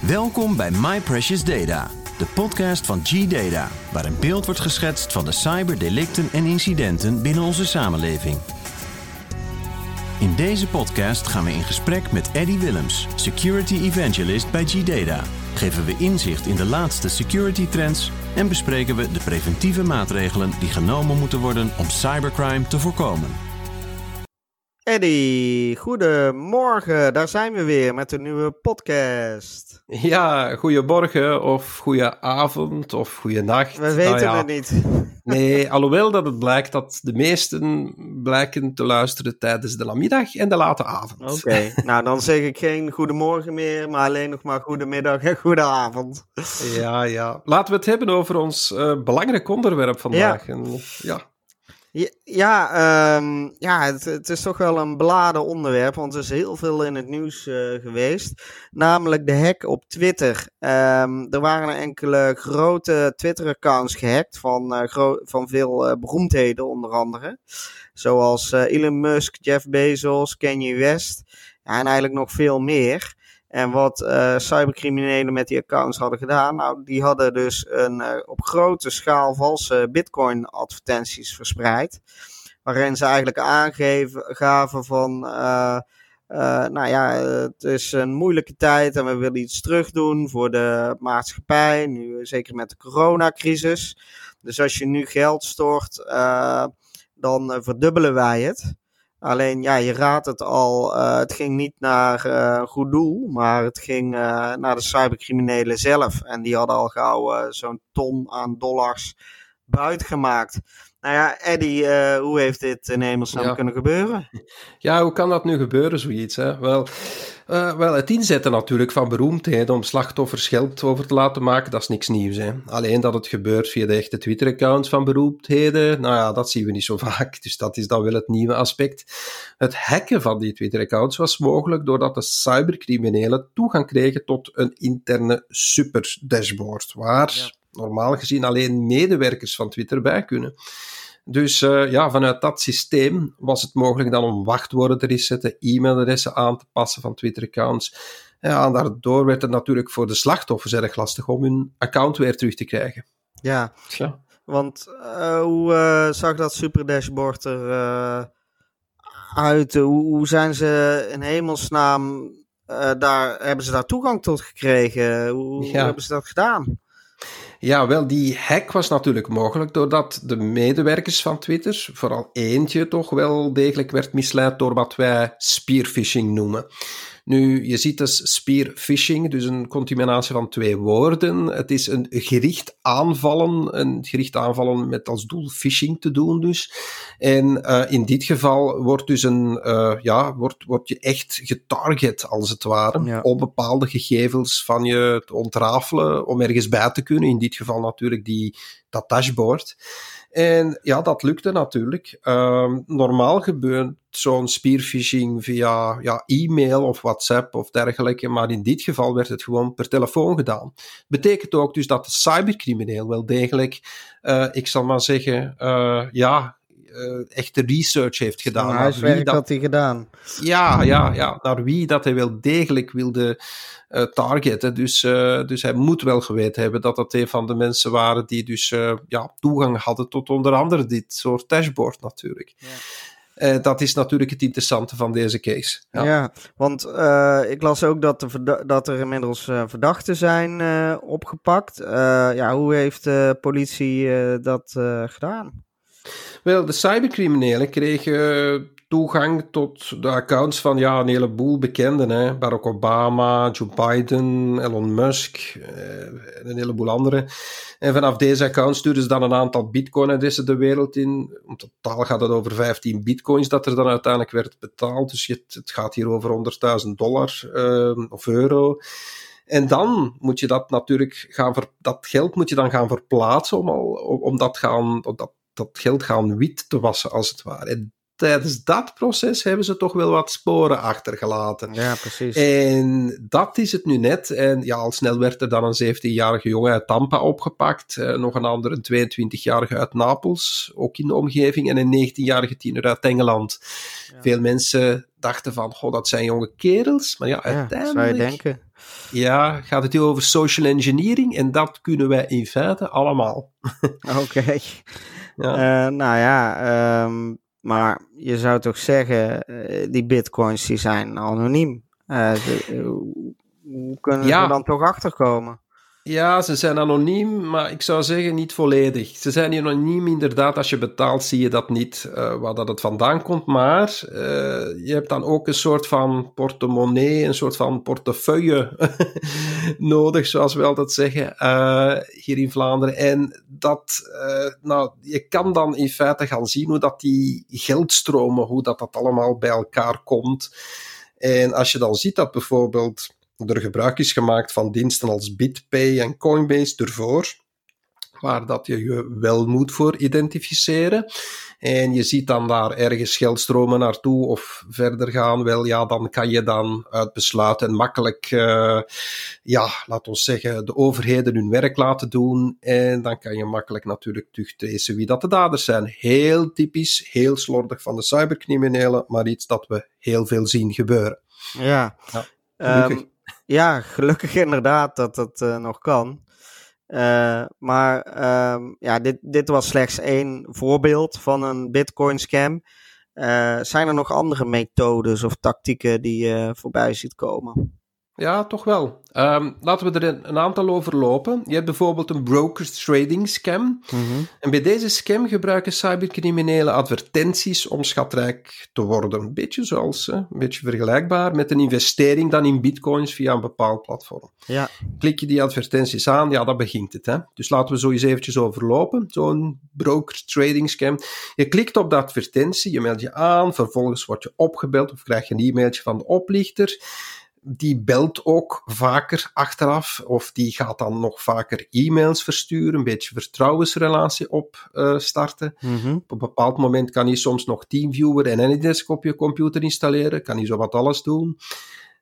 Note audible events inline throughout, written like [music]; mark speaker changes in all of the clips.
Speaker 1: Welkom bij My Precious Data, de podcast van G-Data, waar een beeld wordt geschetst van de cyberdelicten en incidenten binnen onze samenleving. In deze podcast gaan we in gesprek met Eddie Willems, Security Evangelist bij G-Data. Geven we inzicht in de laatste security trends en bespreken we de preventieve maatregelen die genomen moeten worden om cybercrime te voorkomen.
Speaker 2: Eddie, goedemorgen. Daar zijn we weer met een nieuwe podcast.
Speaker 3: Ja, goeiemorgen of goedenavond of goeienacht.
Speaker 2: We weten
Speaker 3: Nou ja,
Speaker 2: het niet. [laughs]
Speaker 3: Nee, alhoewel dat het blijkt dat de meesten blijken te luisteren tijdens de namiddag en de late avond.
Speaker 2: Oké, [laughs] nou dan zeg ik geen goedemorgen meer, maar alleen nog maar goedemiddag en goedenavond.
Speaker 3: Ja, ja. Laten we het hebben over ons eh, belangrijk onderwerp vandaag. En, ja.
Speaker 2: Ja, ehm, ja het, het is toch wel een beladen onderwerp, want er is heel veel in het nieuws eh, geweest. Namelijk de hack op Twitter. Ehm, er waren enkele grote Twitter-accounts gehackt van, eh, gro- van veel eh, beroemdheden onder andere. Zoals Elon Musk, Jeff Bezos, Kanye West ja, en eigenlijk nog veel meer. En wat eh, cybercriminelen met die accounts hadden gedaan, nou, die hadden dus een, eh, op grote schaal valse Bitcoin-advertenties verspreid. Waarin ze eigenlijk aangeven gaven van, eh, nou ja, het is een moeilijke tijd en we willen iets terugdoen voor de maatschappij, nu zeker met de coronacrisis. Dus als je nu geld stort, dan verdubbelen wij het. Alleen ja, je raadt het al, eh, het ging niet naar eh, een goed doel, maar het ging eh, naar de cybercriminelen zelf. En die hadden al gauw eh, zo'n ton aan dollars buitgemaakt. Nou ja, Eddie, eh, hoe heeft dit in hemelsnaam
Speaker 3: Ja.
Speaker 2: kunnen gebeuren? [laughs]
Speaker 3: ja, hoe kan dat nu gebeuren, zoiets? Hè? Wel, eh, wel, het inzetten natuurlijk van beroemdheden om slachtoffers geld over te laten maken, dat is niks nieuws. Hè? Alleen dat het gebeurt via de echte Twitter-accounts van beroemdheden, nou ja, dat zien we niet zo [laughs] vaak. Dus dat is dan wel het nieuwe aspect. Het hacken van die Twitter-accounts was mogelijk doordat de cybercriminelen toegang kregen tot een interne super-dashboard, waar
Speaker 2: Ja.
Speaker 3: Normaal gezien alleen medewerkers van Twitter bij kunnen. Dus eh, ja, vanuit dat systeem was het mogelijk dan om wachtwoorden te resetten, e-mailadressen aan te passen van Twitter-accounts. Ja, en daardoor werd het natuurlijk voor de slachtoffers erg lastig om hun account weer terug te krijgen.
Speaker 2: Ja, want eh, hoe eh, zag dat superdashboard er eh, uit? Hoe, hoe zijn ze in hemelsnaam, eh, daar, hebben ze daar toegang tot gekregen? Hoe, hoe hebben ze dat gedaan?
Speaker 3: Ja, wel, die hack was natuurlijk mogelijk doordat de medewerkers van Twitter, vooral eentje, toch wel degelijk werd misleid door wat wij spearphishing noemen. Nu, je ziet dus spearphishing, dus een combinatie van twee woorden. Het is een gericht aanvallen, een gericht aanvallen met als doel phishing te doen dus. En eh, in dit geval wordt dus een, eh, ja, wordt, wordt je echt getarget als het ware,
Speaker 2: Ja.
Speaker 3: om bepaalde gegevens van je te ontrafelen, om ergens bij te kunnen. In dit geval natuurlijk die, dat dashboard. En ja, dat lukte natuurlijk. Ehm, normaal gebeurt zo'n spearphishing via ja, e-mail of WhatsApp of dergelijke, maar in dit geval werd het gewoon per telefoon gedaan. Betekent ook dus dat de cybercrimineel wel degelijk, eh, ik zal maar zeggen, eh, ja, echte research heeft gedaan.
Speaker 2: Een
Speaker 3: naar wie
Speaker 2: huiswerk
Speaker 3: dat-
Speaker 2: had hij gedaan.
Speaker 3: ja, ja, ja, naar wie dat hij wel degelijk wilde eh, targeten. Dus, eh, dus hij moet wel geweten hebben dat dat een van de mensen waren die dus eh, ja, toegang hadden tot onder andere dit soort dashboard natuurlijk.
Speaker 2: Ja.
Speaker 3: Eh, dat is natuurlijk het interessante van deze case.
Speaker 2: Ja,
Speaker 3: Ja.
Speaker 2: want eh, ik las ook dat, de dat er inmiddels eh, verdachten zijn eh, opgepakt. Eh, ja, hoe heeft de politie eh, dat eh, gedaan?
Speaker 3: Wel, de cybercriminelen kregen eh, toegang tot de accounts van ja, een heleboel bekenden. Hè. Barack Obama, Joe Biden, Elon Musk eh, en een heleboel anderen. En vanaf deze accounts sturen ze dan een aantal bitcoin-adressen de wereld in. In totaal gaat het over 15 bitcoins dat er dan uiteindelijk werd betaald. Dus je, het gaat hier over 100.000 dollar eh, of euro. En dan moet je dat natuurlijk gaan ver, dat geld moet je dan gaan verplaatsen om, al, om, dat, gaan, dat, dat geld gaan wit te wassen, als het ware. Tijdens dat proces hebben ze toch wel wat sporen achtergelaten.
Speaker 2: Ja, precies.
Speaker 3: En dat is het nu net. En ja, al snel werd er dan een 17-jarige jongen uit Tampa opgepakt. Eh, nog een andere, een 22-jarige uit Napels, ook in de omgeving. En een 19-jarige tiener uit Engeland. Veel mensen dachten van, goh, dat zijn jonge kerels. Maar ja, uiteindelijk...
Speaker 2: zou je denken.
Speaker 3: Ja, gaat het hier over social engineering. En dat kunnen wij in feite allemaal. [laughs]
Speaker 2: Oké. Ja. Uh, nou ja, um, maar je zou toch zeggen, uh, die bitcoins die zijn anoniem. Uh, de, hoe kunnen ja. we er dan toch achterkomen?
Speaker 3: Ja, ze zijn anoniem, maar ik zou zeggen niet volledig. Ze zijn anoniem inderdaad. Als je betaalt, zie je dat niet uh, waar dat het vandaan komt. Maar uh, je hebt dan ook een soort van portemonnee, een soort van portefeuille [laughs] nodig, zoals we altijd zeggen, uh, hier in Vlaanderen. En dat, nou, je kan dan in feite gaan zien hoe dat die geldstromen, hoe dat, dat allemaal bij elkaar komt. En als je dan ziet dat bijvoorbeeld er gebruik is gemaakt van diensten als BitPay en Coinbase ervoor, waar dat je je wel moet voor identificeren. En je ziet dan daar ergens geldstromen naartoe of verder gaan, wel ja, dan kan je dan uit besluit en makkelijk, uh, ja, laten we zeggen, de overheden hun werk laten doen. En dan kan je makkelijk natuurlijk terugtracen wie dat de daders zijn. Heel typisch, heel slordig van de cybercriminelen, maar iets dat we heel veel zien gebeuren.
Speaker 2: Ja, ja um, ja, gelukkig [laughs] inderdaad dat dat uh, nog kan. Uh, maar um, ja, dit, dit was slechts één voorbeeld van een Bitcoin scam. Uh, zijn er nog andere methodes of tactieken die je voorbij ziet komen?
Speaker 3: Ja, toch wel. Um, laten we er een, aantal overlopen. Je hebt bijvoorbeeld een brokers trading scam. Mm -hmm. En bij deze scam gebruiken cybercriminelen advertenties om schatrijk te worden. Een beetje zoals, een beetje vergelijkbaar met een investering dan in bitcoins via een bepaald platform.
Speaker 2: Ja.
Speaker 3: Klik je die advertenties aan, ja, dan begint het. Hè? Dus laten we zo eens eventjes overlopen. Zo'n brokers trading scam. Je klikt op de advertentie, je meldt je aan, vervolgens word je opgebeld of krijg je een e-mailtje van de oplichter die belt ook vaker achteraf, of die gaat dan nog vaker e-mails versturen, een beetje vertrouwensrelatie opstarten. Uh, mm -hmm. Op een bepaald moment kan hij soms nog TeamViewer en Anydesk op je computer installeren, kan hij zo wat alles doen.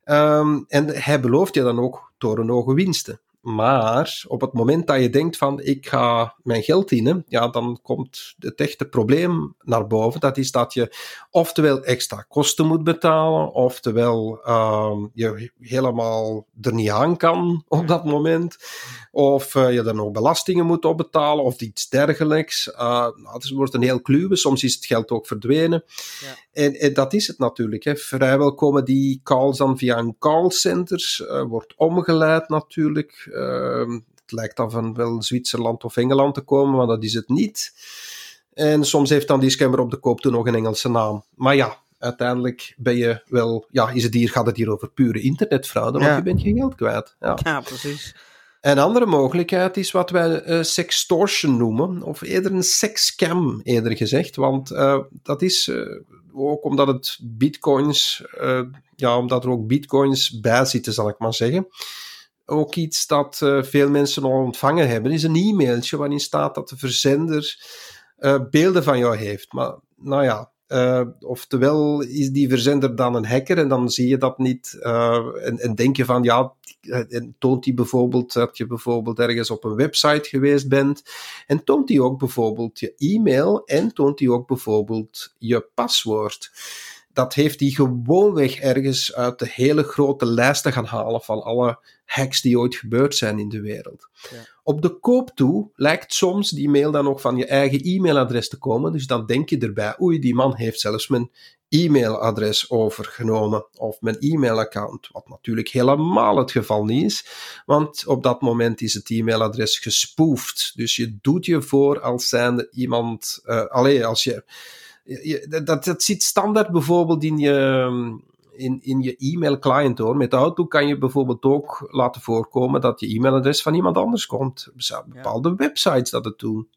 Speaker 3: Um, en hij belooft je dan ook torenhoge winsten. Maar op het moment dat je denkt van ik ga mijn geld innen, ja, dan komt het echte probleem naar boven. Dat is dat je oftewel extra kosten moet betalen, oftewel uh, je helemaal er niet aan kan op dat moment, of uh, je dan nog belastingen moet opbetalen of iets dergelijks. Uh, nou, het wordt een heel kluwe, soms is het geld ook verdwenen. Ja. En, en, dat is het natuurlijk. Hè. Vrijwel komen die calls dan via een callcenter, uh, wordt omgeleid natuurlijk. Uh, het lijkt dan van wel Zwitserland of Engeland te komen, maar dat is het niet. En soms heeft dan die scammer op de koop toen nog een Engelse naam. Maar ja, uiteindelijk ben je wel, ja, is het hier, gaat het hier over pure internetfraude, want ja. je bent je geld kwijt. Ja,
Speaker 2: ja precies.
Speaker 3: Een andere mogelijkheid is wat wij uh, sextortion noemen, of eerder een sexscam, eerder gezegd. Want uh, dat is uh, ook omdat het bitcoins, ja, omdat er ook bitcoins bij zitten, zal ik maar zeggen. Ook iets dat veel mensen al ontvangen hebben, is een e-mailtje waarin staat dat de verzender beelden van jou heeft. Maar nou ja, uh, oftewel is die verzender dan een hacker en dan zie je dat niet en, en, denk je van ja, toont hij bijvoorbeeld dat je bijvoorbeeld ergens op een website geweest bent en toont hij ook bijvoorbeeld je e-mail en toont hij ook bijvoorbeeld je paswoord. Dat heeft hij gewoonweg ergens uit de hele grote lijsten gaan halen van alle hacks die ooit gebeurd zijn in de wereld. Ja. Op de koop toe lijkt soms die mail dan nog van je eigen e-mailadres te komen. Dus dan denk je erbij, oei, die man heeft zelfs mijn e-mailadres overgenomen of mijn e-mailaccount. Wat natuurlijk helemaal het geval niet is, want op dat moment is het e-mailadres gespoefd. Dus je doet je voor als zijnde iemand, uh, alleen als je, je, dat, dat zit standaard bijvoorbeeld in je in, in je e-mail client hoor. Met Outlook kan je bijvoorbeeld ook laten voorkomen dat je e-mailadres van iemand anders komt. Bepaalde ja. websites dat het doen.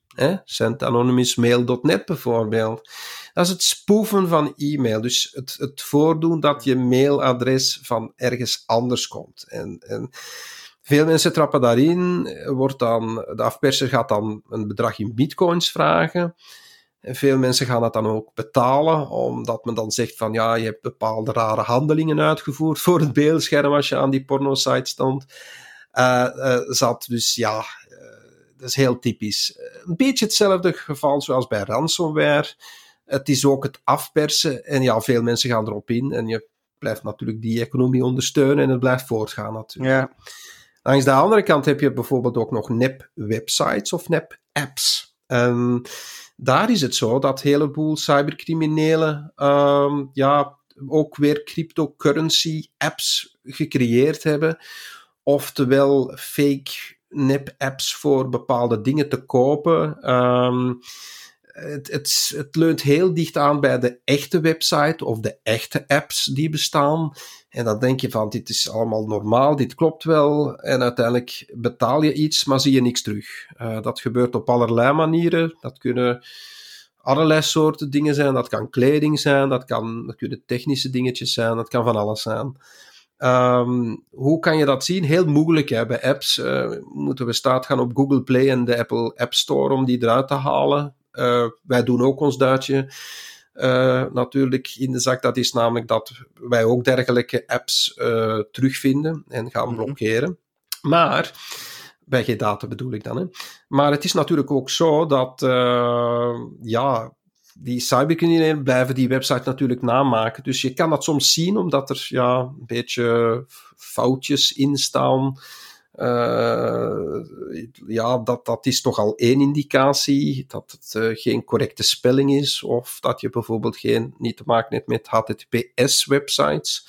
Speaker 3: SendAnonymousMail.net bijvoorbeeld. Dat is het spoeven van e-mail. Dus het, het voordoen dat je mailadres van ergens anders komt. En, en veel mensen trappen daarin. Wordt dan, de afperser gaat dan een bedrag in bitcoins vragen. En veel mensen gaan dat dan ook betalen, omdat men dan zegt van ja, je hebt bepaalde rare handelingen uitgevoerd [laughs] voor het beeldscherm als je aan die porno-site stond. Uh, uh, zat. Dus ja, uh, dat is heel typisch. Een beetje hetzelfde geval zoals bij ransomware. Het is ook het afpersen en ja, veel mensen gaan erop in en je blijft natuurlijk die economie ondersteunen en het blijft voortgaan natuurlijk.
Speaker 2: Ja.
Speaker 3: Langs de andere kant heb je bijvoorbeeld ook nog nep-websites of nep-apps. En daar is het zo dat een heleboel cybercriminelen um, ja, ook weer cryptocurrency-apps gecreëerd hebben. Oftewel fake nep-apps voor bepaalde dingen te kopen. Um, het, het, leunt heel dicht aan bij de echte website of de echte apps die bestaan. En dan denk je van, dit is allemaal normaal, dit klopt wel. En uiteindelijk betaal je iets, maar zie je niks terug. Uh, dat gebeurt op allerlei manieren. Dat kunnen allerlei soorten dingen zijn. Dat kan kleding zijn, dat, kan, dat kunnen technische dingetjes zijn, dat kan van alles zijn. Um, hoe kan je dat zien? Heel moeilijk hè. bij apps. Uh, moeten we staat gaan op Google Play en de Apple App Store om die eruit te halen. Uh, wij doen ook ons duitje uh, natuurlijk in de zak. Dat is namelijk dat wij ook dergelijke apps uh, terugvinden en gaan
Speaker 2: Mhm.
Speaker 3: blokkeren. Maar, bij geen data bedoel ik dan. Hè. Maar het is natuurlijk ook zo dat, ja, die cybercriminelen blijven die website natuurlijk namaken. Dus je kan dat soms zien, omdat er ja, een beetje foutjes in staan. Uh, ja, dat, dat is toch al één indicatie dat het uh, geen correcte spelling is, of dat je bijvoorbeeld geen, niet te maken hebt met HTTPS-websites.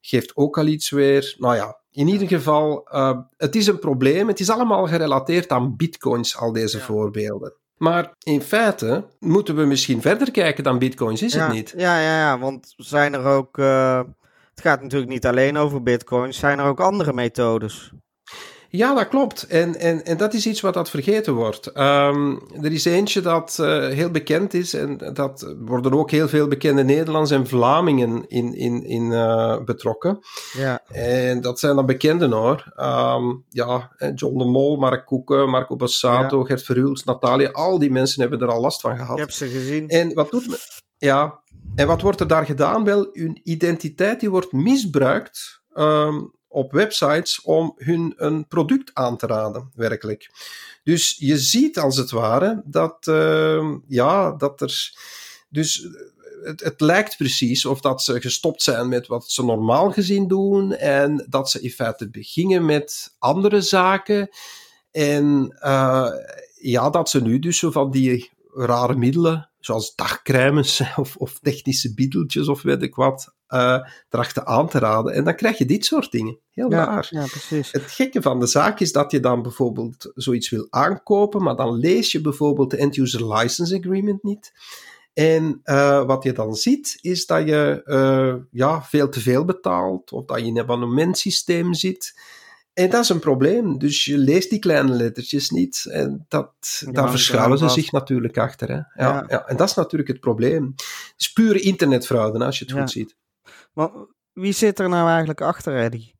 Speaker 3: Geeft ook al iets weer. Nou ja, in ieder geval, uh, het is een probleem. Het is allemaal gerelateerd aan bitcoins, al deze ja. voorbeelden. Maar in feite moeten we misschien verder kijken dan bitcoins, is
Speaker 2: ja,
Speaker 3: het niet?
Speaker 2: Ja, ja, ja, want zijn er ook. Uh, het gaat natuurlijk niet alleen over bitcoins, zijn er ook andere methodes?
Speaker 3: Ja, dat klopt. En, en, en dat is iets wat dat vergeten wordt. Um, er is eentje dat uh, heel bekend is, en dat worden ook heel veel bekende Nederlanders en Vlamingen in, in, in uh, betrokken.
Speaker 2: Ja.
Speaker 3: En dat zijn dan bekenden hoor. Um, ja, John de Mol, Mark Koeken, Marco Bassato, ja. Gert Verhulst, Natalia, al die mensen hebben er al last van gehad.
Speaker 2: Ik heb ze gezien.
Speaker 3: En wat doet men? Ja, en wat wordt er daar gedaan? Wel, hun identiteit die wordt misbruikt. Um, op websites om hun een product aan te raden, werkelijk. Dus je ziet als het ware dat, uh, ja, dat er. Dus het, het, lijkt precies of dat ze gestopt zijn met wat ze normaal gezien doen en dat ze in feite beginnen met andere zaken. En uh, ja, dat ze nu dus zo van die rare middelen, zoals dagcremes [laughs] of, of technische biddeltjes of weet ik wat, uh, trachten aan te raden. En dan krijg je dit soort dingen. Heel
Speaker 2: ja,
Speaker 3: raar.
Speaker 2: Ja, precies.
Speaker 3: Het gekke van de zaak is dat je dan bijvoorbeeld zoiets wil aankopen, maar dan lees je bijvoorbeeld de End-User License Agreement niet. En uh, wat je dan ziet, is dat je uh, ja, veel te veel betaalt, of dat je in een abonnementsysteem zit. En dat is een probleem. Dus je leest die kleine lettertjes niet. En dat, ja, daar verschuilen ze zich natuurlijk achter. Hè? Ja, ja. ja, En dat is natuurlijk het probleem. Het is pure internetfraude, als je het goed ziet.
Speaker 2: Maar wie zit er nou eigenlijk achter, Eddie?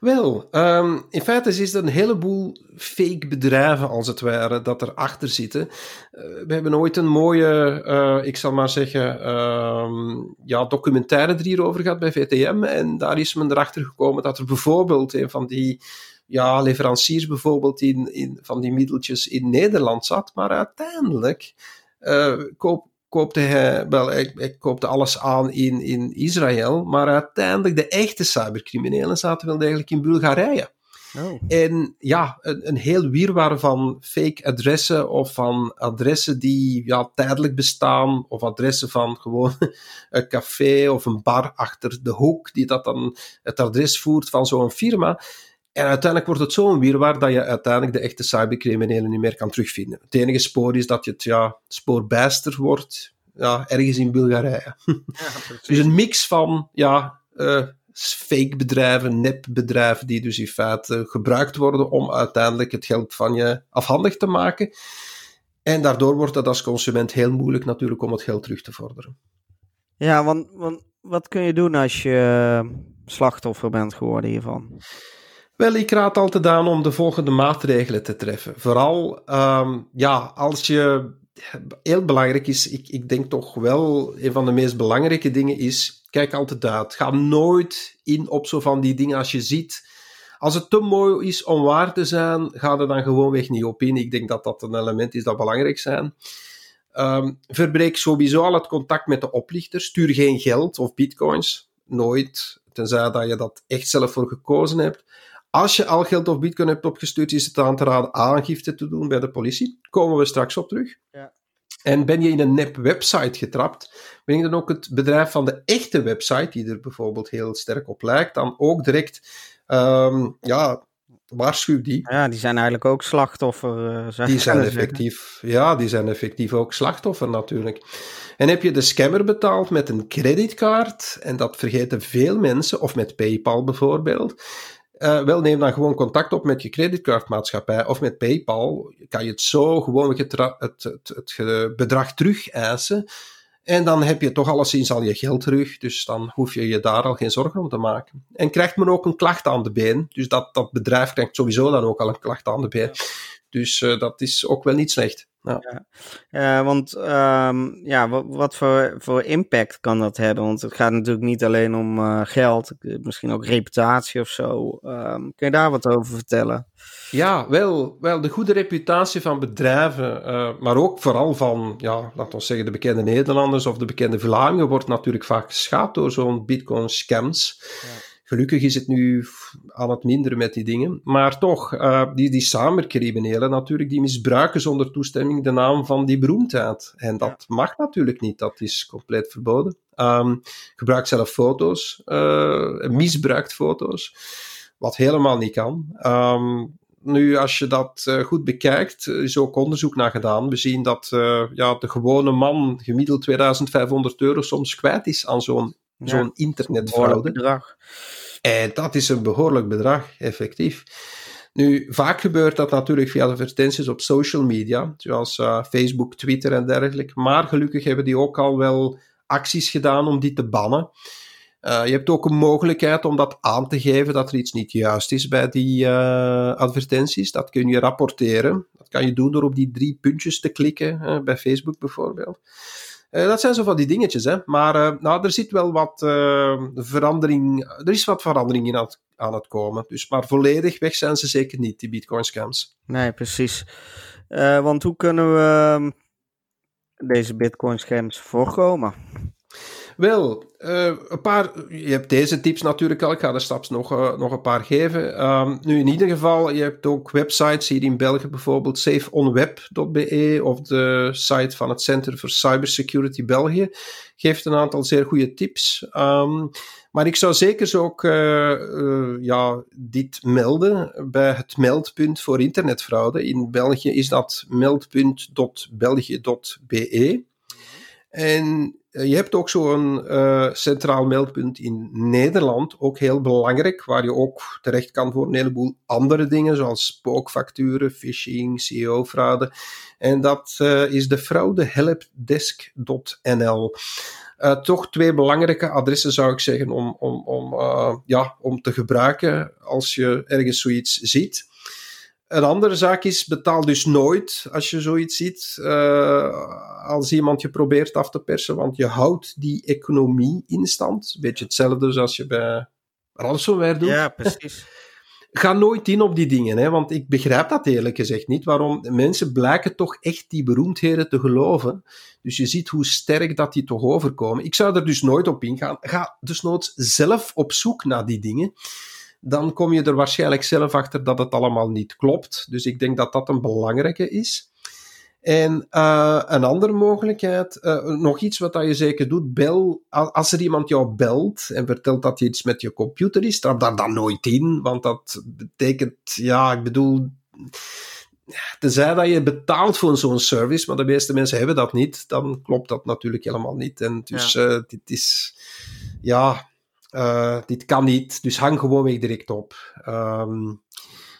Speaker 3: Wel, um, in feite is er een heleboel fake bedrijven, als het ware, dat erachter zitten. Uh, we hebben ooit een mooie, uh, ik zal maar zeggen, um, ja, documentaire er hierover gehad bij VTM. En daar is men erachter gekomen dat er bijvoorbeeld een van die ja, leveranciers bijvoorbeeld in, in, van die middeltjes in Nederland zat. Maar uiteindelijk uh, koop, koopte hij, wel, hij, hij, koopte alles aan in, in Israël, maar uiteindelijk de echte cybercriminelen zaten wel degelijk in Bulgarije.
Speaker 2: Oh.
Speaker 3: En ja, een, een heel wirwar van fake adressen of van adressen die ja, tijdelijk bestaan, of adressen van gewoon [laughs] een café of een bar achter de hoek, die dat dan het adres voert van zo'n firma. En uiteindelijk wordt het zo'n wirwar dat je uiteindelijk de echte cybercriminelen niet meer kan terugvinden. Het enige spoor is dat je het ja, spoorbijster wordt, ja, ergens in Bulgarije. [laughs]
Speaker 2: Ja,
Speaker 3: dus een mix van ja, uh, fake bedrijven, nepbedrijven, die dus in feite gebruikt worden om uiteindelijk het geld van je afhandig te maken. En daardoor wordt het als consument heel moeilijk natuurlijk om het geld terug te vorderen.
Speaker 2: Ja, want, want wat kun je doen als je slachtoffer bent geworden hiervan?
Speaker 3: Wel, ik raad altijd aan om de volgende maatregelen te treffen. Vooral um, ja, als je heel belangrijk is, ik, ik denk toch wel, een van de meest belangrijke dingen is, kijk altijd uit. Ga nooit in op zo van die dingen als je ziet. Als het te mooi is om waar te zijn, ga er dan gewoonweg niet op in. Ik denk dat dat een element is dat belangrijk zijn. Um, verbreek sowieso al het contact met de oplichter. Stuur geen geld of bitcoins. Nooit. Tenzij dat je dat echt zelf voor gekozen hebt. Als je al geld of bitcoin hebt opgestuurd, is het aan te raden aangifte te doen bij de politie. Komen we straks op terug. Ja. En ben je in een nep website getrapt, breng dan ook het bedrijf van de echte website, die er bijvoorbeeld heel sterk op lijkt, dan ook direct um, ja, waarschuw die.
Speaker 2: Ja, die zijn eigenlijk ook slachtoffer.
Speaker 3: Uh, die zijn effectief, ja, die zijn effectief ook slachtoffer natuurlijk. En heb je de scammer betaald met een creditcard, en dat vergeten veel mensen, of met PayPal bijvoorbeeld, uh, wel, neem dan gewoon contact op met je creditcardmaatschappij of met PayPal. Kan je het zo gewoon het, het, het bedrag terug eisen. En dan heb je toch alleszins al je geld terug. Dus dan hoef je je daar al geen zorgen om te maken. En krijgt men ook een klacht aan de been. Dus dat, dat bedrijf krijgt sowieso dan ook al een klacht aan de been. Dus uh, dat is ook wel niet slecht. Ja.
Speaker 2: ja. want um, ja, wat, wat, voor, voor impact kan dat hebben? Want het gaat natuurlijk niet alleen om uh, geld, misschien ook reputatie of zo. Um, kun je daar wat over vertellen?
Speaker 3: Ja, wel, wel de goede reputatie van bedrijven, uh, maar ook vooral van, ja, laten we zeggen, de bekende Nederlanders of de bekende Vlamingen, wordt natuurlijk vaak geschaad door zo'n Bitcoin-scams. Ja. Gelukkig is het nu aan het minderen met die dingen. Maar toch, uh, die, die cybercriminelen natuurlijk, die misbruiken zonder toestemming de naam van die beroemdheid. En dat mag natuurlijk niet, dat is compleet verboden. Um, gebruikt zelf foto's, uh, misbruikt foto's, wat helemaal niet kan. Um, nu, als je dat uh, goed bekijkt, is ook onderzoek naar gedaan. We zien dat uh, ja, de gewone man gemiddeld 2500 euro soms kwijt is aan zo'n ja, zo'n internetfraude. En dat is een behoorlijk bedrag, effectief. Nu, vaak gebeurt dat natuurlijk via advertenties op social media, zoals uh, Facebook, Twitter en dergelijke. Maar gelukkig hebben die ook al wel acties gedaan om die te bannen. Uh, je hebt ook een mogelijkheid om dat aan te geven dat er iets niet juist is bij die uh, advertenties. Dat kun je rapporteren. Dat kan je doen door op die drie puntjes te klikken, bij Facebook bijvoorbeeld. Uh, dat zijn zo van die dingetjes, hè. Maar nou, er zit wel wat verandering... Er is wat verandering in aan het, aan het, komen. Dus, maar volledig weg zijn ze zeker niet, die bitcoin scams.
Speaker 2: Nee, precies. want hoe kunnen we deze bitcoin scams voorkomen?
Speaker 3: Wel, uh, een paar, je hebt deze tips natuurlijk al, ik ga er straks nog, uh, nog een paar geven. Um, nu in ieder geval, je hebt ook websites hier in België bijvoorbeeld safeonweb.be of de site van het Center for Cybersecurity België geeft een aantal zeer goede tips. Um, maar ik zou zeker ook uh, ja, dit melden bij het meldpunt voor internetfraude. In België is dat meldpunt.belgië.be. En eh, je hebt ook zo'n uh, centraal meldpunt in Nederland, ook heel belangrijk, waar je ook terecht kan voor een heleboel andere dingen, zoals spookfacturen, phishing, CEO-fraude. En dat uh, is de fraudehelpdesk.nl. Toch twee belangrijke adressen zou ik zeggen om, om, om, ja, om te gebruiken als je ergens zoiets ziet. Een andere zaak is, betaal dus nooit als je zoiets ziet, uh, als iemand je probeert af te persen, want je houdt die economie in stand. Beetje hetzelfde zoals je bij ransomware doet.
Speaker 2: Ja, precies. [laughs]
Speaker 3: Ga nooit in op die dingen, hè, want ik begrijp dat eerlijk gezegd niet. Waarom mensen blijken toch echt die beroemdheden te geloven. Dus je ziet hoe sterk dat die toch overkomen. Ik zou er dus nooit op ingaan. Ga dus nooit zelf op zoek naar die dingen dan kom je er waarschijnlijk zelf achter dat het allemaal niet klopt. Dus ik denk dat dat een belangrijke is. En uh, een andere mogelijkheid, uh, nog iets wat dat je zeker doet, bel, als er iemand jou belt en vertelt dat je iets met je computer is, trap daar dan nooit in, want dat betekent, ja, ik bedoel, tenzij dat je betaalt voor zo'n service, maar de meeste mensen hebben dat niet, dan klopt dat natuurlijk helemaal niet. En dus ja. uh, dit is, ja, uh, dit kan niet, dus hang gewoon weer direct op. Um,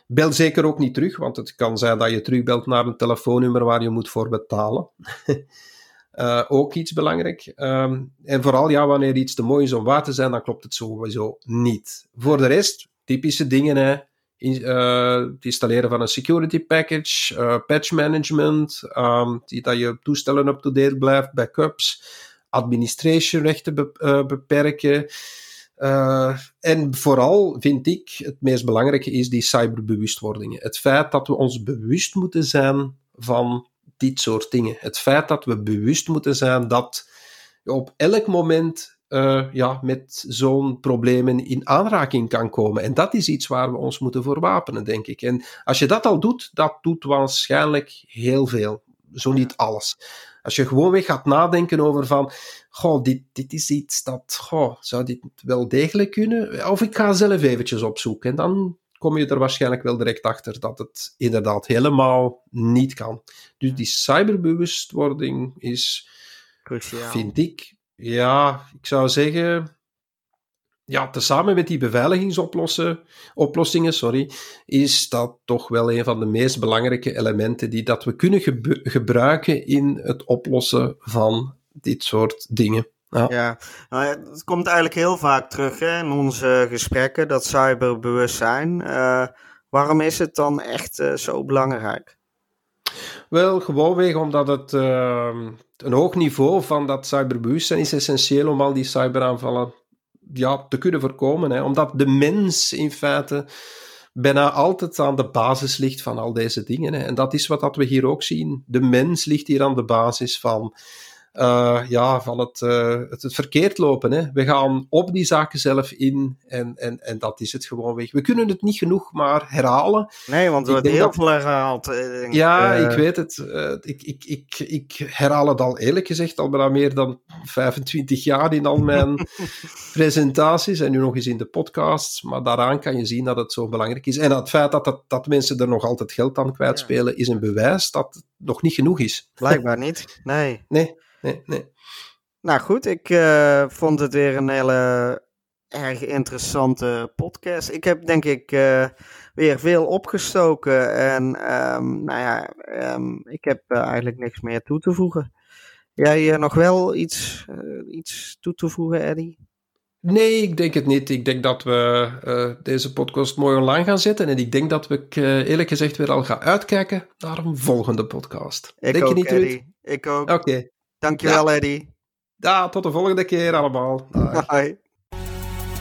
Speaker 3: bel zeker ook niet terug, want het kan zijn dat je terugbelt naar een telefoonnummer waar je moet voor betalen. uh, [laughs] ook iets belangrijk. Um, en vooral, ja, wanneer iets te mooi is om waar te zijn, dan klopt het sowieso niet. Voor de rest, typische dingen, hè. het installeren van een security package, patch management, die, dat je toestellen up-to-date blijft, backups, administratierechten be beperken. Uh, en vooral vind ik het meest belangrijke is die cyberbewustwording. Het feit dat we ons bewust moeten zijn van dit soort dingen. Het feit dat we bewust moeten zijn dat je op elk moment uh, ja, met zo'n problemen in aanraking kan komen. En dat is iets waar we ons moeten voor wapenen, denk ik. En als je dat al doet, dat doet waarschijnlijk heel veel. Zo niet alles. Als je gewoon weer gaat nadenken over van, goh, dit, dit is iets dat, goh, zou dit wel degelijk kunnen? Of ik ga zelf eventjes opzoeken. En dan kom je er waarschijnlijk wel direct achter dat het inderdaad helemaal niet kan. Dus die cyberbewustwording is,
Speaker 2: Cruciaal.
Speaker 3: vind ik, ja, ik zou zeggen, ja, tezamen met die beveiligingsoplossingen, sorry, is dat toch wel een van de meest belangrijke elementen die dat we kunnen gebruiken in het oplossen van dit soort dingen. Ja.
Speaker 2: ja, nou het komt eigenlijk heel vaak terug hè, in onze gesprekken, dat cyberbewustzijn. Uh, waarom is het dan echt uh, zo belangrijk?
Speaker 3: Wel, gewoonweg omdat het uh, een hoog niveau van dat cyberbewustzijn is essentieel om al die cyberaanvallen ja, te kunnen voorkomen. Hè. Omdat de mens in feite bijna altijd aan de basis ligt van al deze dingen. Hè. En dat is wat dat we hier ook zien. De mens ligt hier aan de basis van uh, ja, van het, uh, het, het, verkeerd lopen. Hè. We gaan op die zaken zelf in en, en, en dat is het gewoon weg. We kunnen het niet genoeg maar herhalen.
Speaker 2: Nee, want er wordt heel dat... veel herhaald. Eh,
Speaker 3: ja, ik weet het. Ik, ik, ik, ik herhaal het al eerlijk gezegd al bijna meer dan 25 jaar in al mijn [laughs] presentaties en nu nog eens in de podcasts. Maar daaraan kan je zien dat het zo belangrijk is. En het feit dat, dat, dat mensen er nog altijd geld aan kwijtspelen, ja. is een bewijs dat het nog niet genoeg is.
Speaker 2: Blijkbaar niet. Nee.
Speaker 3: Nee nee, nee.
Speaker 2: Nou goed, ik uh, vond het weer een hele erg interessante podcast. Ik heb denk ik uh, weer veel opgestoken en um, nou ja, um, ik heb uh, eigenlijk niks meer toe te voegen. Jij nog wel iets, iets toe te voegen, Eddie?
Speaker 3: Nee, ik denk het niet. Ik denk dat we uh, deze podcast mooi online gaan zetten. En ik denk dat we uh, eerlijk gezegd weer al gaan uitkijken naar een volgende podcast.
Speaker 2: Ik
Speaker 3: denk
Speaker 2: ook,
Speaker 3: je niet,
Speaker 2: Eddie. Ik ook.
Speaker 3: Oké. Okay.
Speaker 2: Dankjewel, ja. Eddie.
Speaker 3: Ja, tot de volgende keer allemaal.
Speaker 2: Bye. [laughs]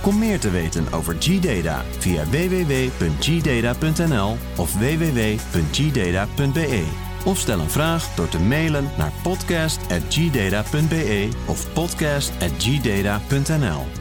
Speaker 1: Kom meer te weten over G-Data via www.gdata.nl of www.gdata.be. Of stel een vraag door te mailen naar podcast.gdata.be of podcast.gdata.nl.